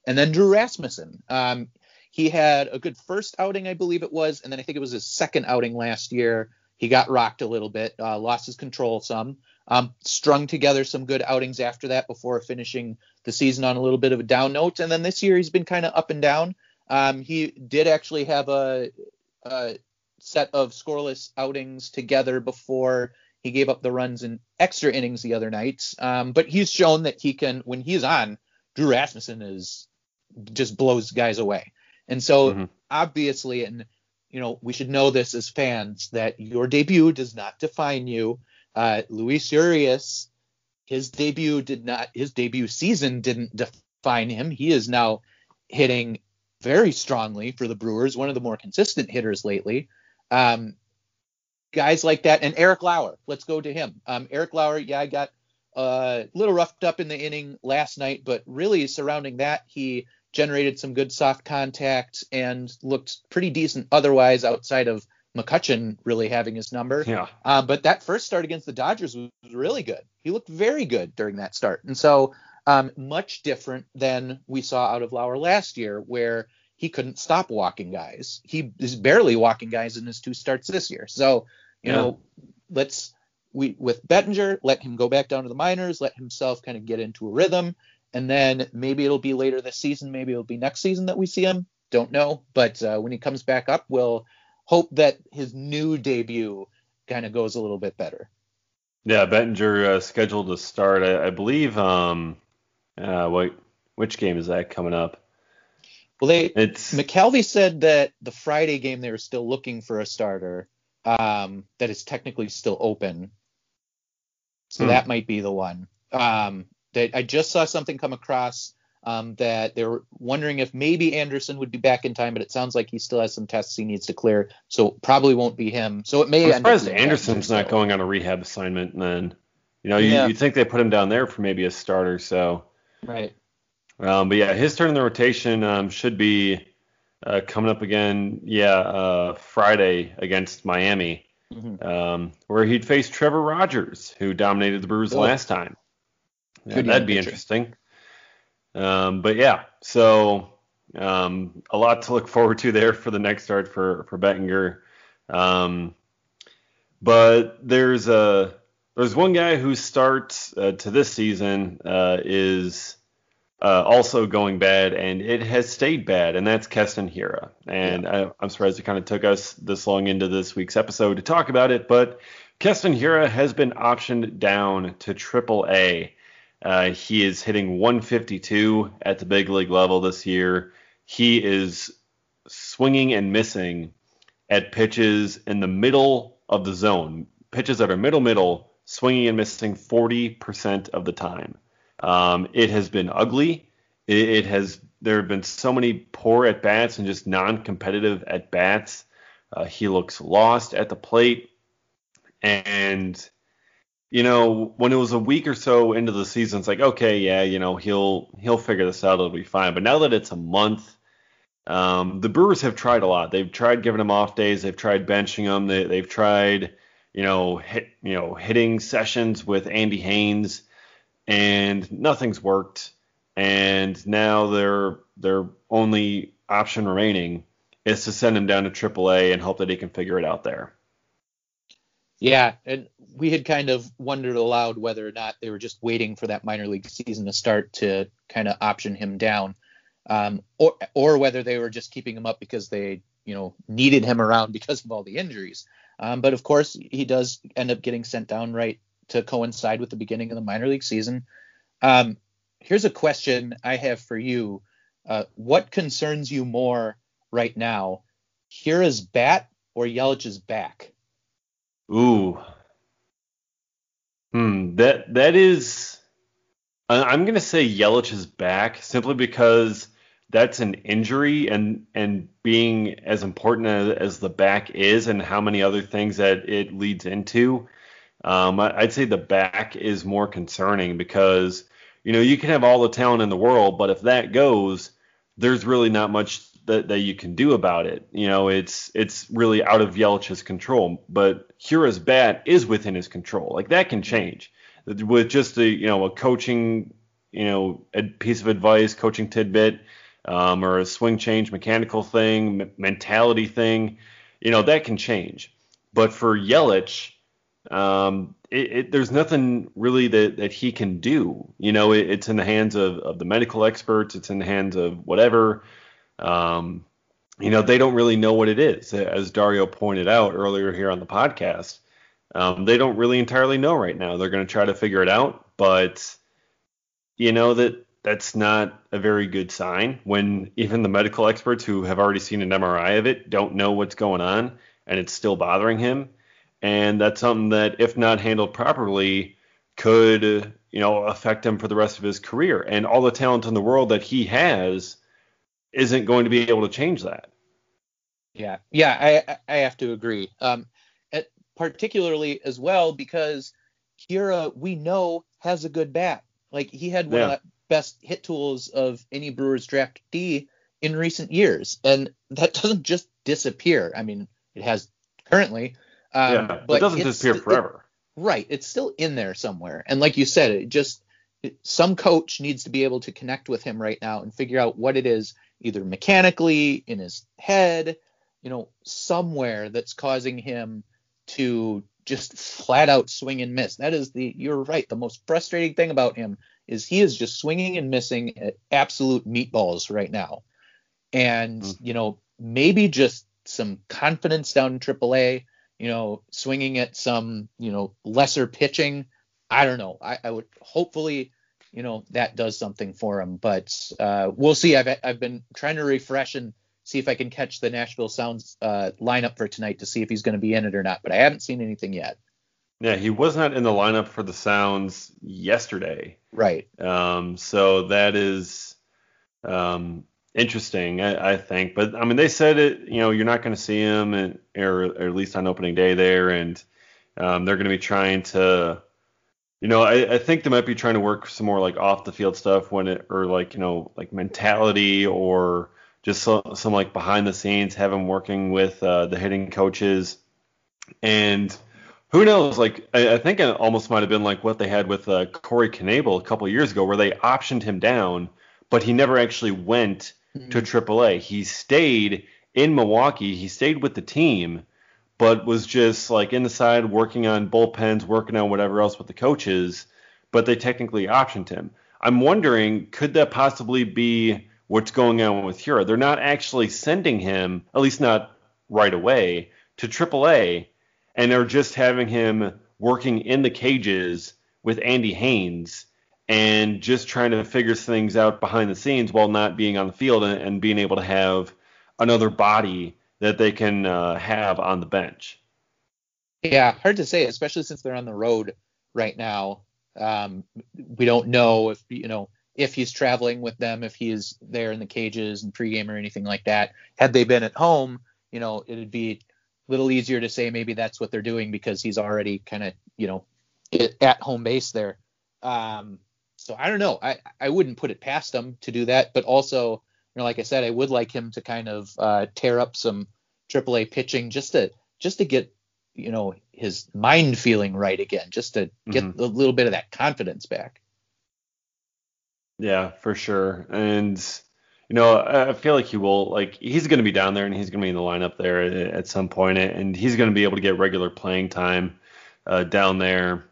And then Drew Rasmussen. Um, he had a good first outing, I believe it was, and then I think it was his second outing last year. He got rocked a little bit, uh, lost his control some, um, strung together some good outings after that before finishing the season on a little bit of a down note. And then this year he's been kind of up and down. Um, he did actually have a, a set of scoreless outings together before he gave up the runs in extra innings the other night. Um, but he's shown that he can, when he's on, Drew Rasmussen is just blows guys away. And so Mhm. obviously, and you know, we should know this as fans that your debut does not define you. Uh, Luis Urias, his debut did not, his debut season didn't define him. He is now hitting very strongly for the Brewers, one of the more consistent hitters lately. Um, guys like that, and Eric Lauer, let's go to him. Um, Eric Lauer, yeah, I got uh, a little roughed up in the inning last night, but really surrounding that, he generated some good soft contact and looked pretty decent otherwise outside of McCutcheon really having his number. Yeah. Uh, but that first start against the Dodgers was really good. He looked very good during that start. And so um, much different than we saw out of Lauer last year, where he couldn't stop walking guys. He is barely walking guys in his two starts this year. So, you Yeah. know, let's we with Bettinger, let him go back down to the minors, let himself kind of get into a rhythm, and then maybe it'll be later this season, maybe it'll be next season that we see him. Don't know, but uh, when he comes back up, we'll hope that his new debut kind of goes a little bit better. Yeah, Bettinger uh, scheduled to start. I, I believe. Um, uh, what which game is that coming up? Well, they It's McCalvy said that the Friday game they were still looking for a starter. Um, that is technically still open. So Hmm. that might be the one. Um, that I just saw something come across um, that they were wondering if maybe Anderson would be back in time, but it sounds like he still has some tests he needs to clear, so probably won't be him. So it may. I'm surprised Anderson's not going on a rehab assignment. And then, you know, you, Yeah. you'd think they put him down there for maybe a starter. So, Right. um, but yeah, his turn in the rotation um, should be uh, coming up again. Yeah, uh, Friday against Miami, Mhm. um, where he'd face Trevor Rogers, who dominated the Brewers last time. Yeah, that'd be interesting. Um, but yeah, so um, a lot to look forward to there for the next start for for Bettinger. Um, but there's a there's one guy who starts uh, to this season uh, is uh, also going bad, and it has stayed bad, and that's Keston Hiura. And I, I'm surprised it kind of took us this long into this week's episode to talk about it, but Keston Hiura has been optioned down to Triple A. Uh, he is hitting 152 at the big league level this year. He is swinging and missing at pitches in the middle of the zone, pitches that are middle middle, swinging and missing 40% of the time. Um, it has been ugly. It, it has there have been so many poor at bats and just non-competitive at bats. Uh, he looks lost at the plate, and you know when it was a week or so into the season, it's like okay, yeah, you know he'll he'll figure this out, it'll be fine. But now that it's a month, um, the Brewers have tried a lot. They've tried giving him off days. They've tried benching him. They, they've tried, you know, hit, you know, hitting sessions with Andy Haines, and nothing's worked. And now their their only option remaining is to send him down to AAA and hope that he can figure it out there. Yeah, and we had kind of wondered aloud whether or not they were just waiting for that minor league season to start to kind of option him down, um, or or whether they were just keeping him up because they you know needed him around because of all the injuries. Um, but of course, he does end up getting sent down right to coincide with the beginning of the minor league season. Um, here's a question I have for you: uh, What concerns you more right now, Hiura's bat or Yelich's back? Ooh. Hmm. That that is. I'm gonna say Yelich is back simply because that's an injury and and being as important as, as the back is and how many other things that it leads into. Um, I, I'd say the back is more concerning because you know you can have all the talent in the world, but if that goes, there's really not much that, that you can do about it. You know, it's it's really out of Yelich's control. But Hiura's bat is within his control. Like that can change with just a you know a coaching you know a piece of advice, coaching tidbit, um, or a swing change, mechanical thing, m- mentality thing. You know that can change. But for Yelich, um, it, it, there's nothing really that, that he can do. You know, it, it's in the hands of, of the medical experts. It's in the hands of whatever. Um, you know, they don't really know what it is. As Dario pointed out earlier here on the podcast, um, they don't really entirely know right now. They're going to try to figure it out, but you know that that's not a very good sign when even the medical experts who have already seen an MRI of it don't know what's going on and it's still bothering him. And that's something that, if not handled properly, could you know affect him for the rest of his career. And all the talent in the world that he has isn't going to be able to change that. Yeah, yeah, I I have to agree. Um, particularly as well because Hiura we know has a good bat. Like he had one Yeah. of the best hit tools of any Brewers draftee in recent years, and that doesn't just disappear. I mean, it has currently. Um, yeah, but it doesn't disappear forever. Right. It's still in there somewhere. And like you said, it just it, some coach needs to be able to connect with him right now and figure out what it is, either mechanically in his head, you know, somewhere that's causing him to just flat out swing and miss. That is the you're right. The most frustrating thing about him is he is just swinging and missing at absolute meatballs right now. And Mm. you know, maybe just some confidence down in AAA you know, swinging at some, you know, lesser pitching. I don't know. I, I would hopefully, you know, that does something for him. But uh, we'll see. I've I've been trying to refresh and see if I can catch the Nashville Sounds uh, lineup for tonight to see if he's going to be in it or not. But I haven't seen anything yet. Yeah, he was not in the lineup for the Sounds yesterday. Right. Um, so that is um, interesting, I, I, think. But I mean, they said it. You know, you're not going to see him, and or, or, at least on opening day there, and um, they're going to be trying to. You know, I, I think they might be trying to work some more like off the field stuff when it, or like you know, like mentality or just some, some like behind the scenes, have him working with uh, the hitting coaches, and who knows? Like I, I, think it almost might have been like what they had with uh, Corey Knebel a couple years ago, where they optioned him down, but he never actually went mm-hmm. to AAA. He stayed in Milwaukee. He stayed with the team, but was just like in the side working on bullpens, working on whatever else with the coaches. But they technically optioned him. I'm wondering, could that possibly be what's going on with Hiura? They're not actually sending him, at least not right away, to AAA, and they're just having him working in the cages with Andy Haines and just trying to figure things out behind the scenes while not being on the field and, and being able to have another body that they can uh, have on the bench. Yeah, hard to say, especially since they're on the road right now. Um, we don't know if you know if he's traveling with them, if he is there in the cages and pregame or anything like that. Had they been at home, you know, it'd be a little easier to say maybe that's what they're doing because he's already kind of you know at home base there. Um, so I don't know. I, I wouldn't put it past him to do that, but also, you know, like I said, I would like him to kind of uh, tear up some AAA pitching just to just to get you know his mind feeling right again, just to get mm-hmm. a little bit of that confidence back. Yeah, for sure. And you know, I feel like he will like he's going to be down there and he's going to be in the lineup there at, some point, and he's going to be able to get regular playing time uh, down there.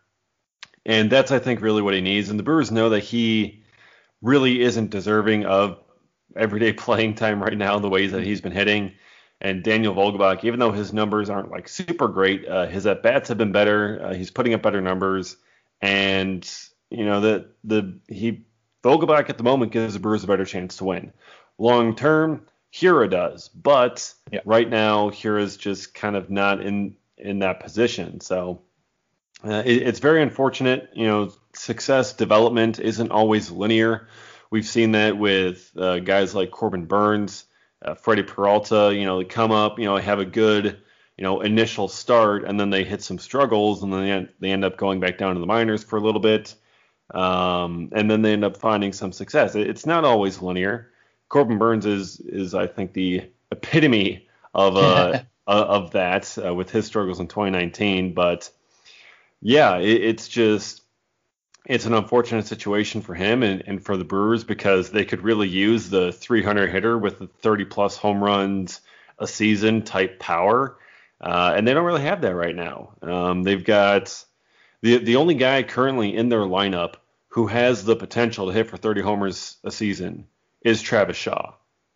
And that's, I think, really what he needs. And the Brewers know that he really isn't deserving of everyday playing time right now, the ways that he's been hitting. And Daniel Vogelbach, even though his numbers aren't like super great, uh, his at bats have been better. Uh, he's putting up better numbers, and you know that the he Vogelbach at the moment gives the Brewers a better chance to win. Long term, Hiura does, but yeah. right now Hiura's just kind of not in in that position. So uh, it, it's very unfortunate. You know, success development isn't always linear. We've seen that with uh, guys like Corbin Burnes, uh, Freddie Peralta. You know, they come up, you know, have a good, you know, initial start, and then they hit some struggles, and then they end, they end up going back down to the minors for a little bit, um, and then they end up finding some success. It's not always linear. Corbin Burnes is is I think the epitome of uh, of that uh, with his struggles in 2019, but yeah, it, it's just it's an unfortunate situation for him and, and for the Brewers because they could really use the 300 hitter with the 30 plus home runs a season type power, uh, and they don't really have that right now. Um, they've got the the only guy currently in their lineup who has the potential to hit for 30 homers a season is Travis Shaw.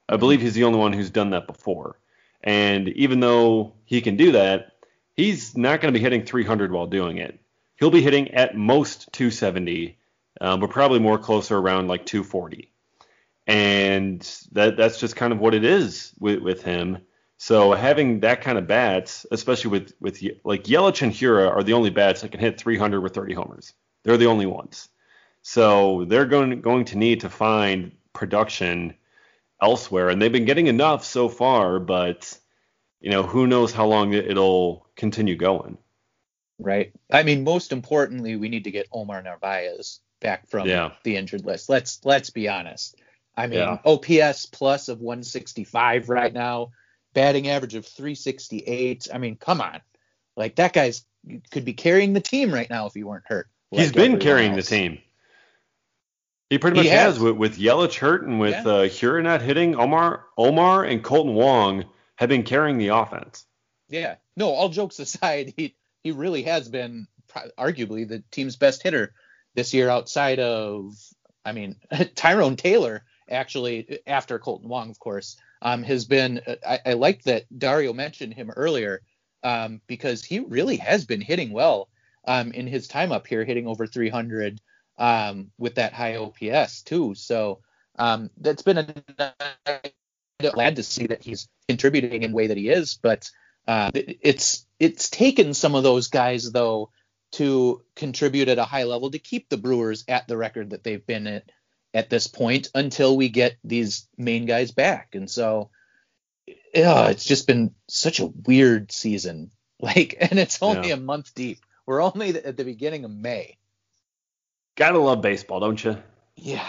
I believe he's the only one who's done that before. And even though he can do that, he's not going to be hitting 300 while doing it. He'll be hitting at most 270, um, but probably more closer around like 240. And that that's just kind of what it is with, with him. So having that kind of bats, especially with with like Yelich and Hiura are the only bats that can hit 300 with 30 homers. They're the only ones. So they're going going to need to find production elsewhere, and they've been getting enough so far, but you know who knows how long it'll continue going. Right. I mean, most importantly, we need to get Omar Narvaez back from yeah. the injured list. Let's let's be honest. I mean, yeah. OPS plus of 165 right now, batting average of 368. I mean, come on. Like that guy's could be carrying the team right now if he weren't hurt. He's been carrying else. the team. He pretty much he has. has. with, with Yelich hurt and with yeah. uh, not hitting. Omar Omar and Kolten Wong have been carrying the offense. Yeah. No, all jokes aside, he he really has been arguably the team's best hitter this year outside of I mean Tyrone Taylor actually after Kolten Wong of course um, has been I, I like that Dario mentioned him earlier um, because he really has been hitting well um, in his time up here, hitting over 300 um, with that high OPS too. So um, that's been a glad to see that he's contributing in way that he is, but uh, it's it's taken some of those guys though to contribute at a high level to keep the Brewers at the record that they've been at at this point until we get these main guys back. And so yeah, it's just been such a weird season. Like, and it's only yeah. a month deep. We're only at the beginning of May. Gotta love baseball, don't you? Yeah,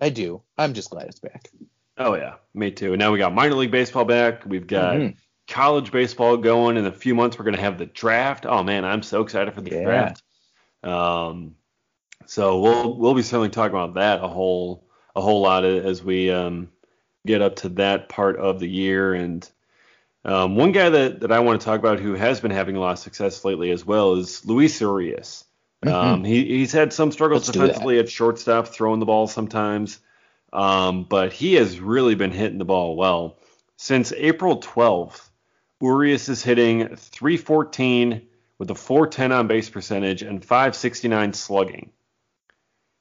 I do. I'm just glad it's back. Oh yeah, me too. And now we got minor league baseball back. We've got mm-hmm. college baseball going. In a few months, we're gonna have the draft. Oh man, I'm so excited for the yeah. draft. Um, so we'll we'll be certainly talking about that a whole a whole lot as we um get up to that part of the year. And um, one guy that, that I want to talk about who has been having a lot of success lately as well is Luis Urias. Mm-hmm. Um, he, he's had some struggles Let's defensively at shortstop, throwing the ball sometimes, um, but he has really been hitting the ball well. Since April 12th, Urias is hitting 314 with a 410 on base percentage and 569 slugging.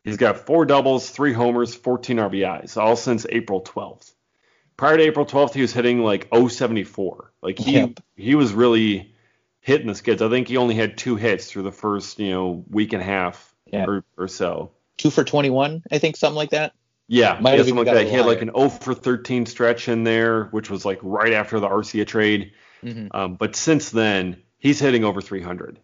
He's got four doubles, three homers, 14 RBIs, all since April 12th. Prior to April 12th, he was hitting like 074. Like he yep. he was really hitting the skids. I think he only had two hits through the first you know week and a half or, or so. Two for 21, I think, something like that. Yeah, Might yeah, something like that. He had like an 0 for 13 stretch in there, which was like right after the Arcia trade. Mm-hmm. Um, but since then, he's hitting over 300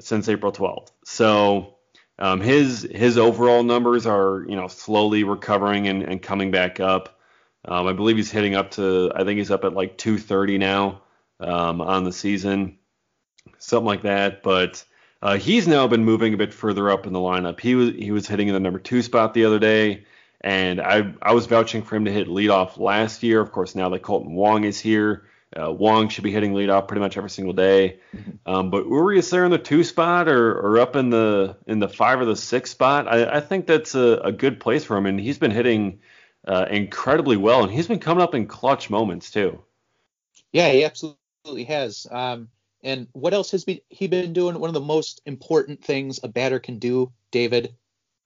since April 12th. So um, his his overall numbers are you know slowly recovering and, and coming back up. Um, I believe he's hitting up to I think he's up at like 230 now um, on the season, something like that. But uh, he's now been moving a bit further up in the lineup. He was he was hitting in the number two spot the other day, and I I was vouching for him to hit leadoff last year. Of course, now that Kolten Wong is here, uh, Wong should be hitting leadoff pretty much every single day. Mm-hmm. Um, but Urias there in the two spot or, or up in the in the five or the six spot, I, I think that's a, a, good place for him. And he's been hitting uh, incredibly well, and he's been coming up in clutch moments too. Yeah, he absolutely has. Um, and what else has be, he been doing? One of the most important things a batter can do, David.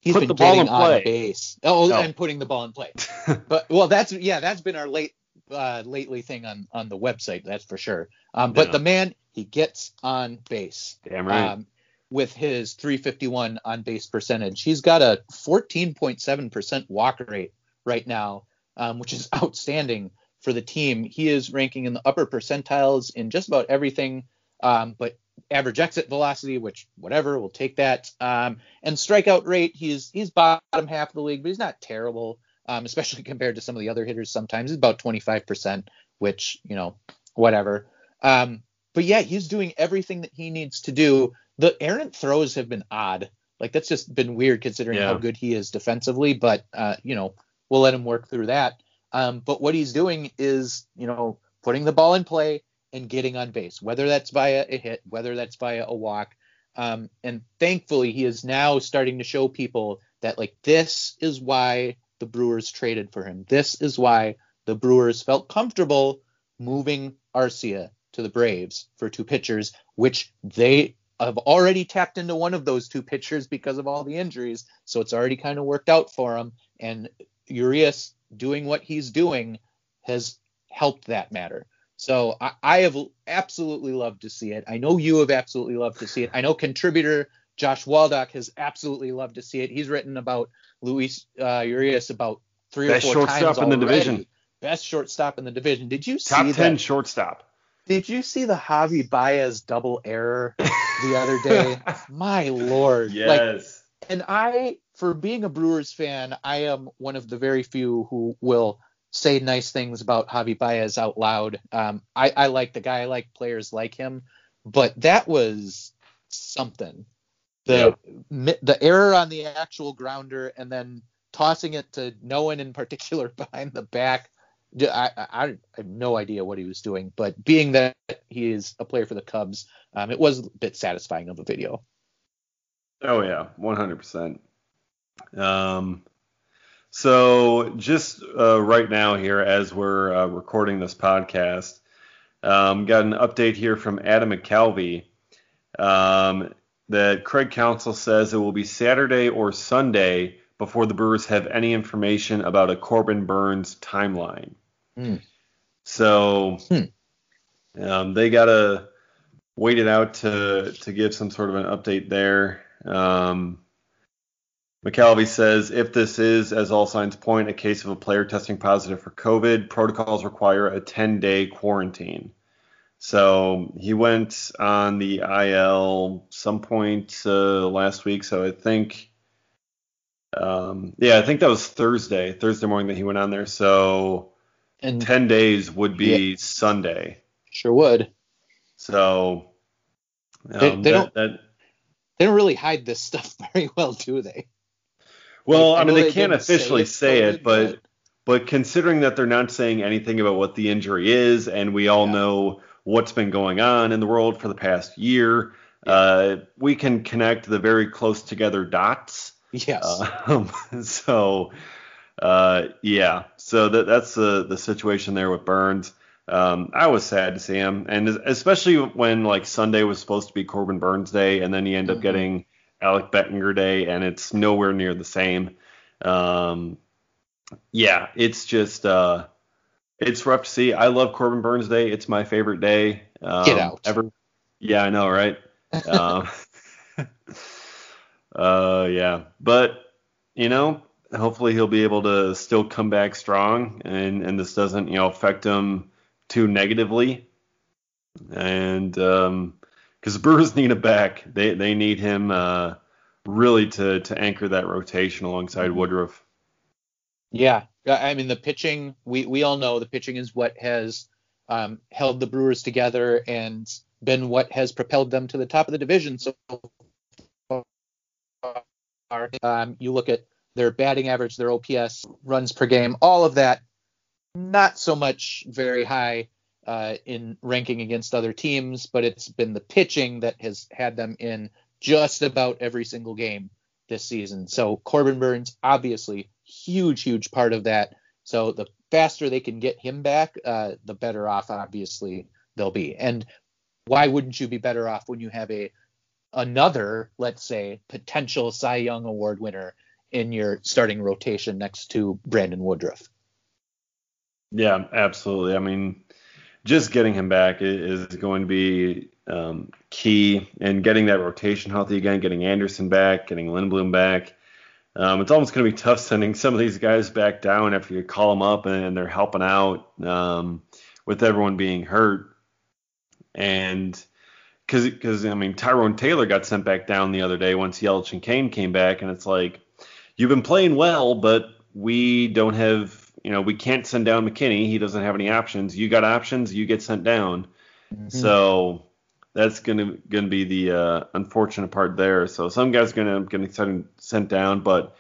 He's Put been getting on base. Oh, oh, and putting the ball in play. but well, that's yeah, that's been our late uh, lately thing on on the website, that's for sure. Um, but yeah. the man, he gets on base. Damn right. Um, with his 351 on base percentage, he's got a 14.7% walk rate right now, um, which is outstanding for the team. He is ranking in the upper percentiles in just about everything, um, but average exit velocity, which whatever, we'll take that. Um, and strikeout rate, he's he's bottom half of the league, but he's not terrible um, especially compared to some of the other hitters. Sometimes it's about 25%, which you know, whatever. Um, but yeah, he's doing everything that he needs to do. The errant throws have been odd. Like that's just been weird considering yeah. how good he is defensively. But uh, you know, we'll let him work through that. Um, but what he's doing is, you know, putting the ball in play and getting on base, whether that's via a hit, whether that's via a walk. Um, and thankfully, he is now starting to show people that like this is why the Brewers traded for him. This is why the Brewers felt comfortable moving Arcia to the Braves for two pitchers, which they have already tapped into one of those two pitchers because of all the injuries. So it's already kind of worked out for him. And Urias doing what he's doing has helped that matter. So I, I, have absolutely loved to see it. I know you have absolutely loved to see it. I know contributor Josh Waldock has absolutely loved to see it. He's written about Luis uh, Urias about three Best or four times Best shortstop in the division. Best shortstop in the division. Did you see Top ten that? shortstop. Did you see the Javi Baez double error the other day? My lord. Yes. Like, and I, for being a Brewers fan, I am one of the very few who will say nice things about Javi Baez out loud. Um, I, I like the guy. I like players like him. But that was something the yep. the error on the actual grounder and then tossing it to no one in particular behind the back. I, I, I, have no idea what he was doing, but being that he is a player for the Cubs, um, it was a bit satisfying of a video. Oh yeah, 100%. Um, so just uh, right now here, as we're uh, recording this podcast, Um, got an update here from Adam McCalvy um, that Craig Counsell says it will be Saturday or Sunday before the Brewers have any information about a Corbin Burnes timeline. Hmm. So Hmm. um, they gotta wait it out to to give some sort of an update there. Um, McCalvy says if this is, as all signs point, a case of a player testing positive for COVID, protocols require a 10 day quarantine. So he went on the IL some point uh, last week. So I think, um, yeah, I think that was Thursday, Thursday morning that he went on there. So And 10 days would be Sunday. sure would. So um, They- they that- don't- that- They don't really hide this stuff very well, do they? well, I mean, know they can't didn't say officially say it, COVID, but but considering that they're not saying anything about what the injury is, and we all Yeah. know what's been going on in the world for the past year, uh, we can connect the very close together dots. yes. Um, so, uh, yeah, so that, that's the the situation there with Burnes. Um, I was sad to see him, and especially when like Sunday was supposed to be Corbin Burnes Day, and then you end up Mhm. getting Alec Bettinger Day, and it's nowhere near the same. Um, yeah, it's just uh, it's rough to see. I love Corbin Burnes Day; it's my favorite day. Um, Get out. Ever. Yeah, I know, right? um, uh, yeah, but you know, hopefully he'll be able to still come back strong, and and this doesn't you know affect him too negatively. And um, because the Brewers need him back, they they need him uh, really to to anchor that rotation alongside Mhm. Woodruff. Yeah, I mean the pitching. We we all know the pitching is what has um, held the Brewers together and been what has propelled them to the top of the division so far. Um, you look at their batting average, their OPS, runs per game, all of that. Not so much very high uh, in ranking against other teams, but it's been the pitching that has had them in just about every single game this season. So Corbin Burnes, obviously, huge, huge part of that. So the faster they can get him back, uh, the better off, obviously, they'll be. And why wouldn't you be better off when you have a another, let's say, potential Cy Young Award winner in your starting rotation next to Brandon Woodruff? Yeah, absolutely. I mean, just getting him back is going to be um, key, and getting that rotation healthy again, getting Anderson back, getting Lindblom back. Um, it's almost going to be tough sending some of these guys back down after you call them up and they're helping out um, with everyone being hurt. And because, I mean, Tyrone Taylor got sent back down the other day once Yelich and Cain came back, and it's like, you've been playing well, but we don't have, you know, we can't send down McKinney. He doesn't have any options. You got options, you get sent down. So that's gonna gonna be the uh, unfortunate part there. So some guys are gonna get sent sent down, but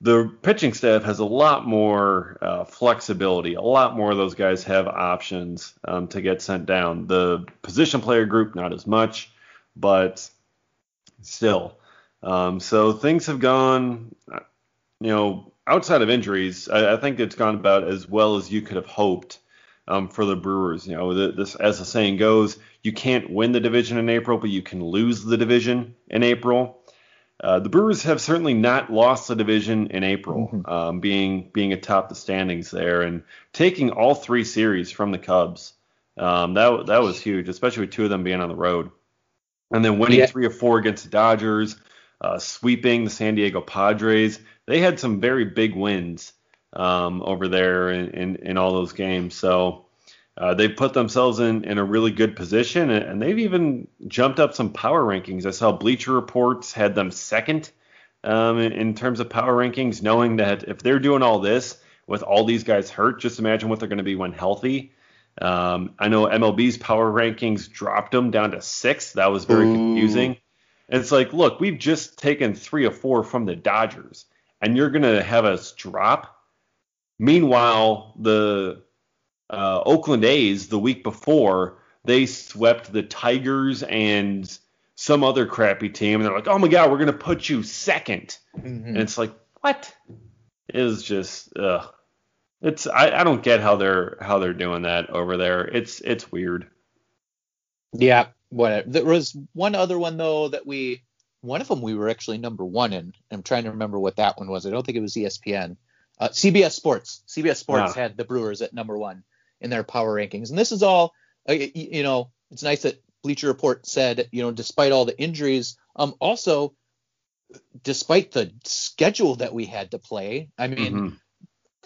the pitching staff has a lot more uh, flexibility. A lot more of those guys have options um, to get sent down. The position player group not as much, but still. Um, so things have gone, uh, you know, outside of injuries. I, I think it's gone about as well as you could have hoped um, for the Brewers. You know, the, this as the saying goes, you can't win the division in April, but you can lose the division in April. Uh, the Brewers have certainly not lost the division in April, Mhm. um, being being atop the standings there and taking all three series from the Cubs. Um, that that was huge, especially with two of them being on the road, and then winning Yeah. three or four against the Dodgers, uh, sweeping the San Diego Padres. They had some very big wins um, over there in, in, in all those games. So uh, they've put themselves in, in a really good position, and, and they've even jumped up some power rankings. I saw Bleacher Reports had them second um, in, in terms of power rankings, knowing that if they're doing all this with all these guys hurt, just imagine what they're going to be when healthy. Um, I know MLB's power rankings dropped them down to six. That was very Ooh. confusing. And it's like, look, we've just taken three or four from the Dodgers, and you're going to have us drop. Meanwhile, the uh, Oakland A's the week before they swept the Tigers and some other crappy team, and they're like, "Oh my God, we're gonna put you second. Mhm. and it's like, what? It is just, ugh. It's I, I don't get how they're how they're doing that over there. It's it's weird. Yeah, whatever. There was one other one though that we, one of them we were actually number one in. I'm trying to remember what that one was. I don't think it was ESPN. Uh, CBS Sports. CBS Sports yeah. had the Brewers at number one in their power rankings, and this is all. Uh, you know, it's nice that Bleacher Report said, you know, despite all the injuries, um, also despite the schedule that we had to play. I mean, mm-hmm.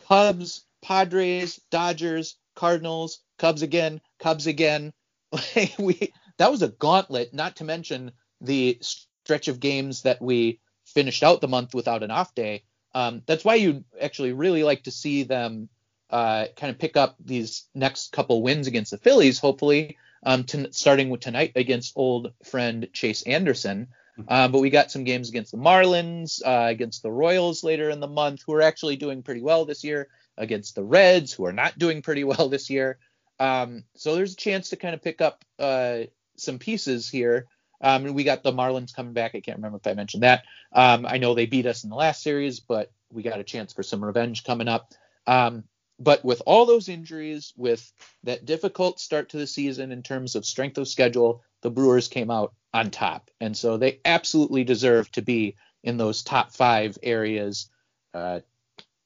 Cubs, Padres, Dodgers, Cardinals, Cubs again, Cubs again. we that was a gauntlet. Not to mention the stretch of games that we finished out the month without an off day. Um, that's why you actually really like to see them uh, kind of pick up these next couple wins against the Phillies, hopefully, um, to, starting with tonight against old friend Chase Anderson. Um, but we got some games against the Marlins, uh, against the Royals later in the month, who are actually doing pretty well this year, against the Reds, who are not doing pretty well this year. Um, so there's a chance to kind of pick up uh, some pieces here. Um, we got the Marlins coming back. I can't remember if I mentioned that. Um, I know they beat us in the last series, but we got a chance for some revenge coming up. Um, but with all those injuries, with that difficult start to the season in terms of strength of schedule, the Brewers came out on top. And so they absolutely deserve to be in those top five areas, uh,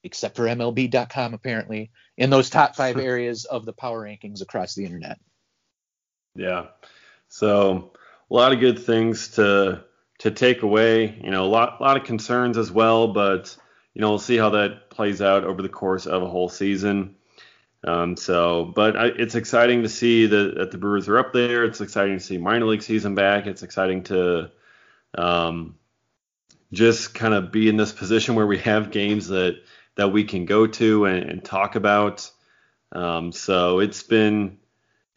except for MLB.com, apparently, in those top five areas of the power rankings across the internet. Yeah. So a lot of good things to to take away. You know, a lot lot of concerns as well, but you know, we'll see how that plays out over the course of a whole season. Um, so, but I, it's exciting to see that, that, the Brewers are up there. It's exciting to see minor league season back. It's exciting to um, just kind of be in this position where we have games that that we can go to and, and talk about. Um, so it's been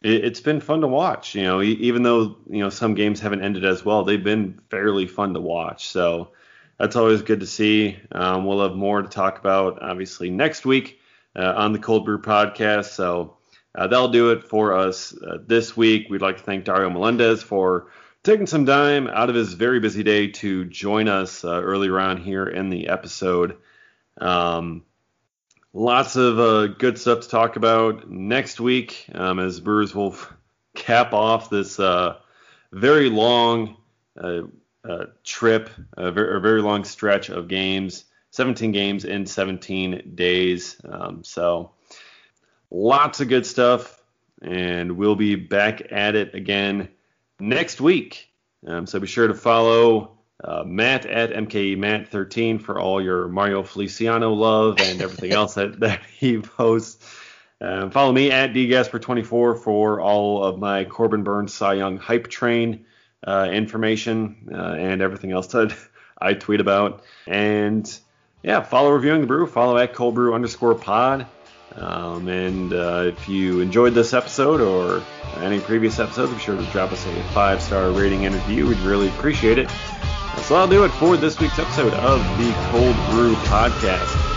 it, has been fun to watch. You know, even though you know some games haven't ended as well, they've been fairly fun to watch. So that's always good to see. Um, we'll have more to talk about obviously next week uh, on the Cold Brew podcast. So uh, that'll do it for us uh, this week. We'd like to thank Dario Melendez for taking some time out of his very busy day to join us uh, earlier on here in the episode. Um, lots of uh, good stuff to talk about next week um, as Brewers will cap off this uh, very long trip, a very, a very long stretch of games. 17 games in 17 days. Um, so lots of good stuff, and we'll be back at it again next week. Um, so be sure to follow uh, Matt at MKE Matt 13 for all your Mario Feliciano love and everything else that, that he posts. Um, follow me at dgasper24 for all of my Corbin Burnes Cy Young hype train uh, information uh, and everything else that I tweet about. And yeah, follow Reviewing the Brew. Follow at Cold Brew underscore pod. Um, and uh, if you enjoyed this episode or any previous episodes, be sure to drop us a five star rating and review. We'd really appreciate it. So I'll do it for this week's episode of the Cold Brew Podcast.